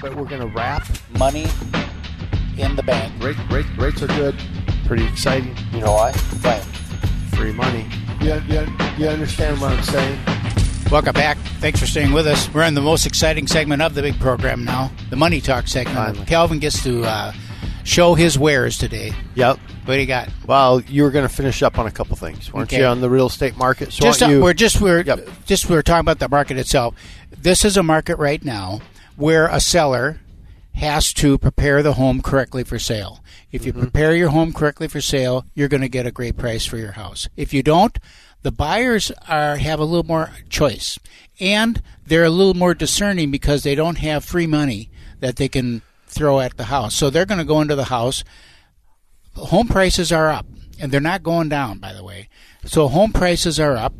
But we're going to wrap money in the bank. Rate, rate, rates are good. Pretty exciting. You know why? Right. Free money. You, you, you understand what I'm saying? Welcome back. Thanks for staying with us. We're in the most exciting segment of the big program now, the Money Talk segment. Finally. Calvin gets to uh, show his wares today. Yep. What do you got? Well, you were going to finish up on a couple things, weren't Okay. you, on the real estate market? So just why uh, don't you, we're just we're Yep. just we're talking about the market itself. This is a market right now where a seller has to prepare the home correctly for sale. If Mm-hmm. you prepare your home correctly for sale, you're going to get a great price for your house. If you don't, the buyers are have a little more choice, and they're a little more discerning because they don't have free money that they can throw at the house. So they're going to go into the house home prices are up and they're not going down by the way so home prices are up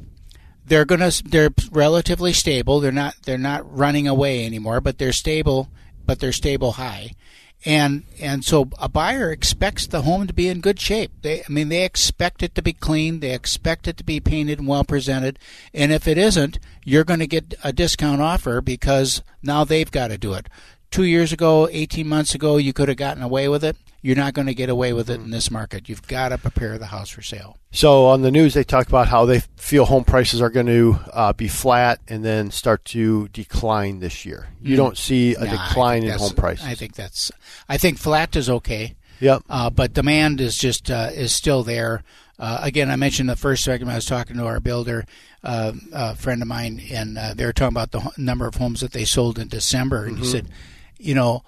they're to they're relatively stable. They're not they're not running away anymore but they're stable but they're stable high. And and so a buyer expects the home to be in good shape. They i mean they expect it to be clean. They expect it to be painted and well presented. And if it isn't you're going to get a discount offer because now they've got to do it. Two years ago 18 months ago you could have gotten away with it you're not going to get away with it in this market you've got to prepare the house for sale So on the news, they talk about how they feel home prices are going to uh, be flat and then start to decline this year. You don't see a decline in home prices. I think that's. I think flat is okay. Yep. Uh, but demand is just uh, is still there. Uh, again, I mentioned the first segment. I was talking to our builder, uh, a friend of mine, and uh, they were talking about the number of homes that they sold in December, and he Mm-hmm. said, you know,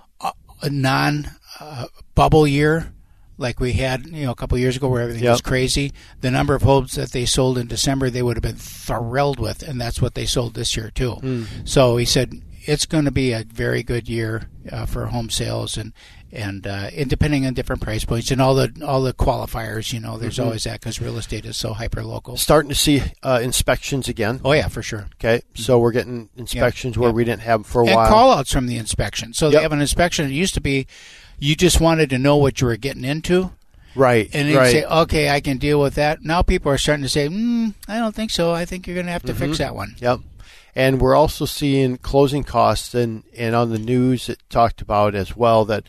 a non uh, bubble year. Like we had, you know, a couple of years ago, where everything Yep. was crazy. The number of homes that they sold in December, they would have been thrilled with, and that's what they sold this year too. Hmm. So he said it's going to be a very good year uh, for home sales, and and, uh, and depending on different price points and all the all the qualifiers, you know, there's Mm-hmm. always that because real estate is so hyper local. Starting to see uh, inspections again. Oh yeah, for sure. Okay, so we're getting inspections where Yep. we didn't have them for a and while. call outs from the inspection. So Yep. they have an inspection. It used to be you just wanted to know what you were getting into. right, And then right. you say, okay, I can deal with that. Now people are starting to say, mm, I don't think so. I think you're going to have to Mm-hmm. fix that one. Yep. And we're also seeing closing costs, and, and on the news it talked about as well that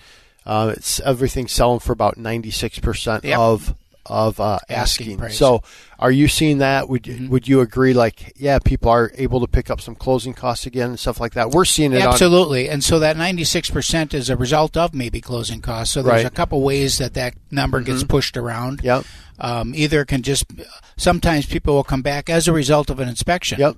uh, it's everything selling for about ninety six percent Yep. of of uh, Asking asking. So, are you seeing that? Would you would you agree? Like, yeah, people are able to pick up some closing costs again and stuff like that. We're seeing it on Absolutely. And so that 96% is a result of maybe closing costs. So there's Right. Mm-hmm. a couple ways that that number gets pushed around. Yep. Um, either can just, sometimes people will come back as a result of an inspection. Yep.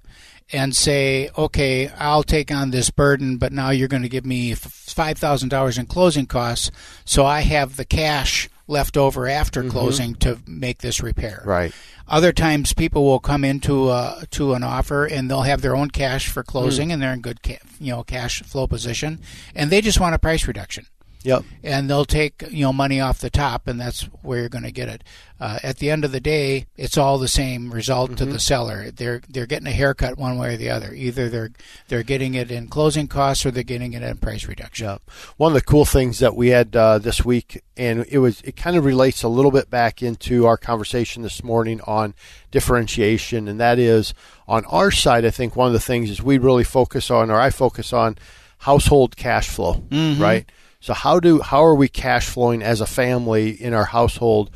And say, okay, I'll take on this burden, but now you're going to give me $5,000 in closing costs. So I have the cash left over after closing to make this repair. Mm-hmm. Right. Other times, people will come into uh, to an offer and they'll have their own cash for closing, and they're in good, ca- you know, cash flow position, and they just want a price reduction, Yep. and they'll take you know money off the top, and that's where you're going to get it. Uh, at the end of the day, it's all the same result to Mm-hmm. the seller. They're they're getting a haircut one way or the other. Either they're they're getting it in closing costs or they're getting it in price reduction. Yeah. One of the cool things that we had uh, this week, and it was it kind of relates a little bit back into our conversation this morning on differentiation, and that is on our side. I think one of the things is we really focus on, or I focus on, household cash flow, right? So how do how are we cash flowing as a family in our household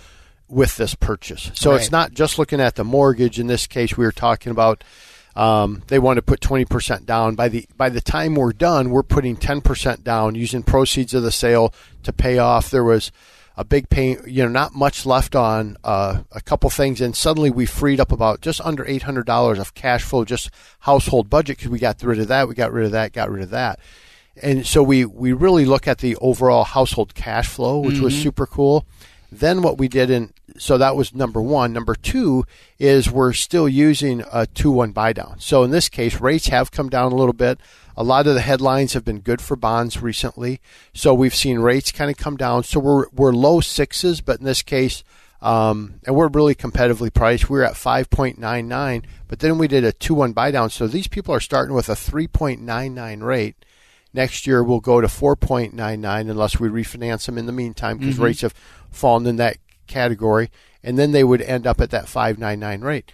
with this purchase? So it's not just looking at the mortgage. In this case, we were talking about um, they want to put 20% down. By the by the time we're done, we're putting 10% down using proceeds of the sale to pay off. There was a big pay, you know, not much left on uh, a couple things, and suddenly we freed up about just under $800 of cash flow, just household budget because we got rid of that, we got rid of that, got rid of that. And so we, we really look at the overall household cash flow, which was super cool. Then what we did in so that was number one. Number two is we're still using a two one buy down. So in this case, rates have come down a little bit. A lot of the headlines have been good for bonds recently, so we've seen rates kind of come down. So we're we're low sixes, but in this case, um, and we're really competitively priced. We're at 5.99, but then we did a 2 1 buy down. So these people are starting with a 3.99 rate. Next year we'll go to 4.99 unless we refinance them in the meantime because Mm-hmm. rates have fallen in that category. And then they would end up at that 599 rate.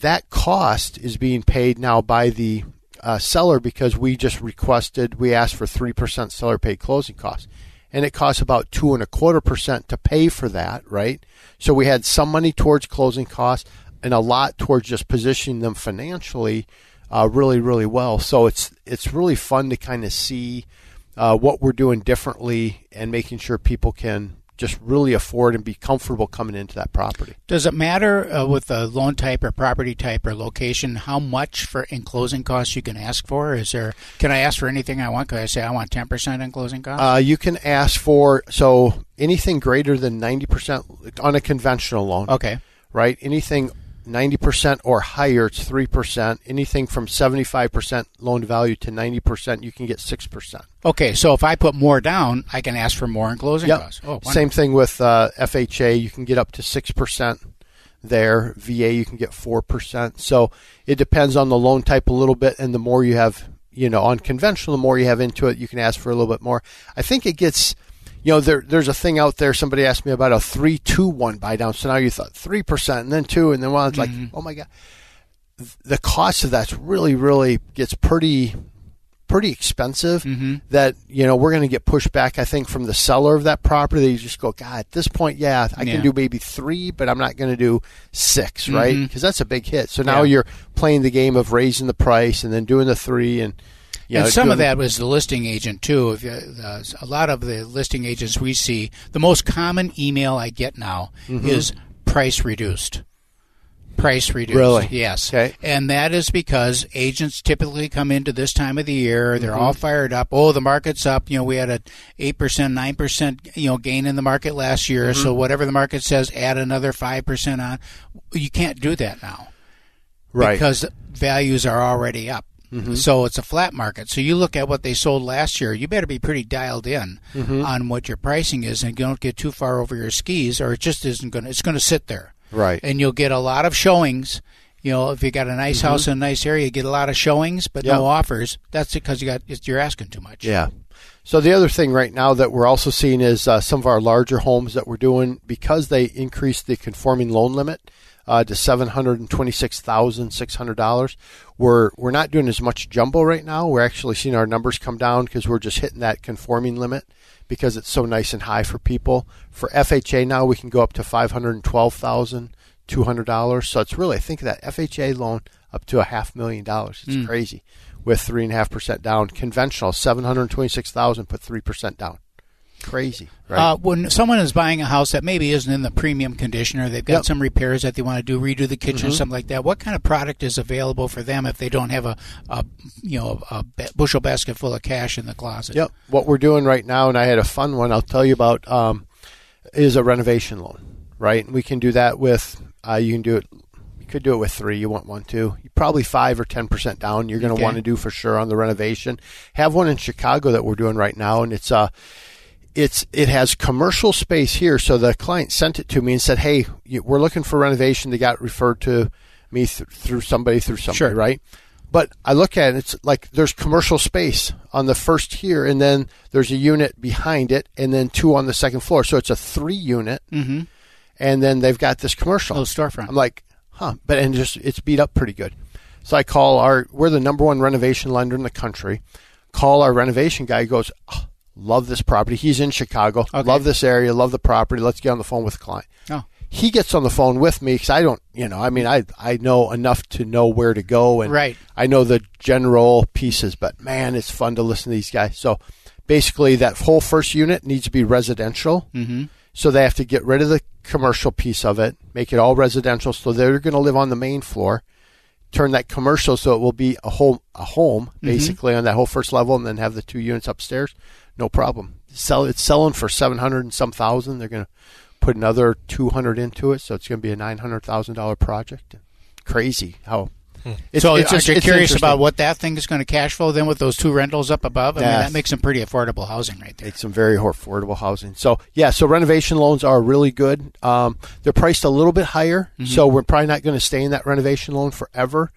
That cost is being paid now by the uh, seller because we just requested, we asked for 3% seller paid closing costs and it costs about two and a quarter percent to pay for that, right? So we had some money towards closing costs and a lot towards just positioning them financially, uh, really, really well. So it's it's really fun to kind of see uh, what we're doing differently and making sure people can just really afford and be comfortable coming into that property. Does it matter uh, with the loan type or property type or location how much for in closing costs you can ask for? Is there can I ask for anything I want? Can I say I want ten percent in closing costs? Uh, you can ask for so anything greater than ninety percent on a conventional loan. okay. right? Anything 90% or higher, it's 3%. Anything from 75% loan to value to 90%, you can get 6%. Okay, so if I put more down, I can ask for more in closing Yep. costs. Oh, wonderful. Same thing with uh, FHA. You can get up to 6% there. VA, you can get 4%. So it depends on the loan type a little bit. And the more you have, you know, on conventional, the more you have into it, you can ask for a little bit more. I think it gets. You know, there, there's a thing out there. Somebody asked me about a three, two, one buy down. So now you thought three percent, and then two, and then one. It's like, mm-hmm. oh my god, the cost of that's really, really gets pretty, pretty expensive. Mm-hmm. That you know we're going to get pushback. I think from the seller of that property. They just go, God, at this point, yeah, I Yeah. can do maybe three, but I'm not going to do 6 right? Mm-hmm. Because that's a big hit. So now Yeah. you're playing the game of raising the price and then doing the three, and you and some of that was the listing agent too. If you, uh, a lot of the listing agents we see, the most common email I get now Mm-hmm. is price reduced. Price reduced. Really? Yes. Okay. And that is because agents typically come into this time of the year. They're Mm-hmm. all fired up. Oh, the market's up. You know, we had a eight percent, nine percent, you know, gain in the market last year. Mm-hmm. So whatever the market says, add another five percent on. You can't do that now right. because values are already up. Mm-hmm. So it's a flat market. So you look at what they sold last year, you better be pretty dialed in mm-hmm. on what your pricing is and don't get too far over your skis or it just isn't going to it's going to sit there. Right. And you'll get a lot of showings. You know, if you got a nice mm-hmm. house in a nice area, you get a lot of showings but Yeah. no offers. That's because you got you're asking too much. Yeah. So the other thing right now that we're also seeing is uh, some of our larger homes that we're doing because they increased the conforming loan limit uh, to seven hundred and twenty-six thousand six hundred dollars. We're we're not doing as much jumbo right now. We're actually seeing our numbers come down because we're just hitting that conforming limit because it's so nice and high for people. For FHA now, we can go up to five hundred and twelve thousand two hundred dollars. So it's really I think that FHA loan up to a half million dollars. It's crazy with three and a half percent down. Conventional seven hundred twenty six thousand, put three percent down. Crazy, right? Uh, when someone is buying a house that maybe isn't in the premium condition or they've got Yep. Mm-hmm. some repairs that they want to do, redo the kitchen or something like that, what kind of product is available for them if they don't have a, a you know a bushel basket full of cash in the closet? Yep. What we're doing right now, and I had a fun one I'll tell you about, um, is a renovation loan, right? And we can do that with, uh, you can do it, you could do it with three. You want one, two. Probably five or 10% down. You're going to Okay. want to do for sure on the renovation. Have one in Chicago that we're doing right now, and it's, uh, it's it has commercial space here. So the client sent it to me and said, "Hey, we're looking for renovation." They got referred to me th- through somebody through somebody, Sure. right? But I look at it, it's like there's commercial space on the first here, and then there's a unit behind it, and then two on the second floor. So it's a three unit, Mm-hmm. and then they've got this commercial Little storefront. I'm like, huh, but and just it's beat up pretty good. So I call our we're the number one renovation lender in the country. Call our renovation guy. He goes, oh, love this property. He's in Chicago. Okay. Love this area. Love the property. Let's get on the phone with the client. Oh. He gets on the phone with me because I don't, you know, I mean, I I know enough to know where to go and Right. I know the general pieces, but man, it's fun to listen to these guys. So basically, that whole first unit needs to be residential. Mm-hmm. So they have to get rid of the commercial piece of it, make it all residential. So they're going to live on the main floor, turn that commercial so it will be a home, a home basically on that whole first level, and then have the two units upstairs. No problem. Sell it's selling for seven hundred and some thousand. They're going to put another two hundred into it, so it's going to be a nine hundred thousand dollar project. Crazy how It's, so, it's just- you it's curious about what that thing is going to cash flow then with those two rentals up above? I mean, that makes some pretty affordable housing right there. It's some very affordable housing. So yeah, so renovation loans are really good. Um, they're priced a little bit higher, Mm-hmm. so we're probably not going to stay in that renovation loan forever.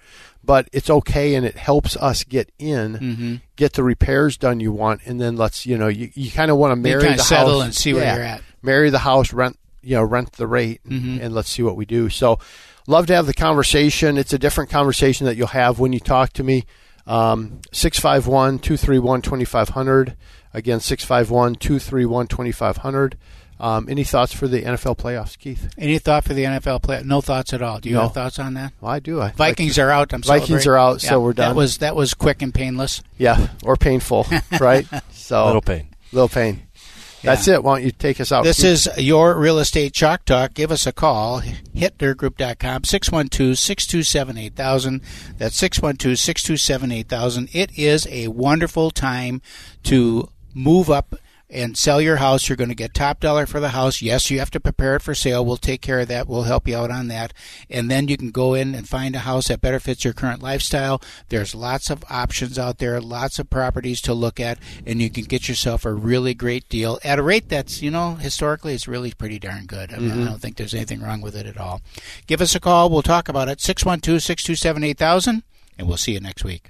But it's okay, and it helps us get in, Mm-hmm. get the repairs done you want, and then let's you know you, you kind of want to marry the settle house and see where Yeah. you're at. Marry the house, rent you know rent the rate, Mm-hmm. and let's see what we do. So love to have the conversation. It's a different conversation that you'll have when you talk to me. Um, 651 231 2500. Again, 651 231 2500. Um, any thoughts for the NFL playoffs, Keith? Any thought for the NFL play? No thoughts at all. Do you No. have thoughts on that? Well, I do. I, Vikings are out. I'm Vikings are out, so we're done. That was that was quick and painless. Yeah, or painful, right? So Little pain. Little pain. That's it. Why don't you take us out? This is your real estate chalk talk. Give us a call. Hittnergroup.com, 612 627 8000. That's 612 627 8000. It is a wonderful time to move up and sell your house. You're going to get top dollar for the house. Yes, you have to prepare it for sale. We'll take care of that. We'll help you out on that. And then you can go in and find a house that better fits your current lifestyle. There's lots of options out there, lots of properties to look at, and you can get yourself a really great deal at a rate that's, you know, historically it's really pretty darn good. I, mean, I mm-hmm. don't think there's anything wrong with it at all. Give us a call. We'll talk about it. 612 627 8000, and we'll see you next week.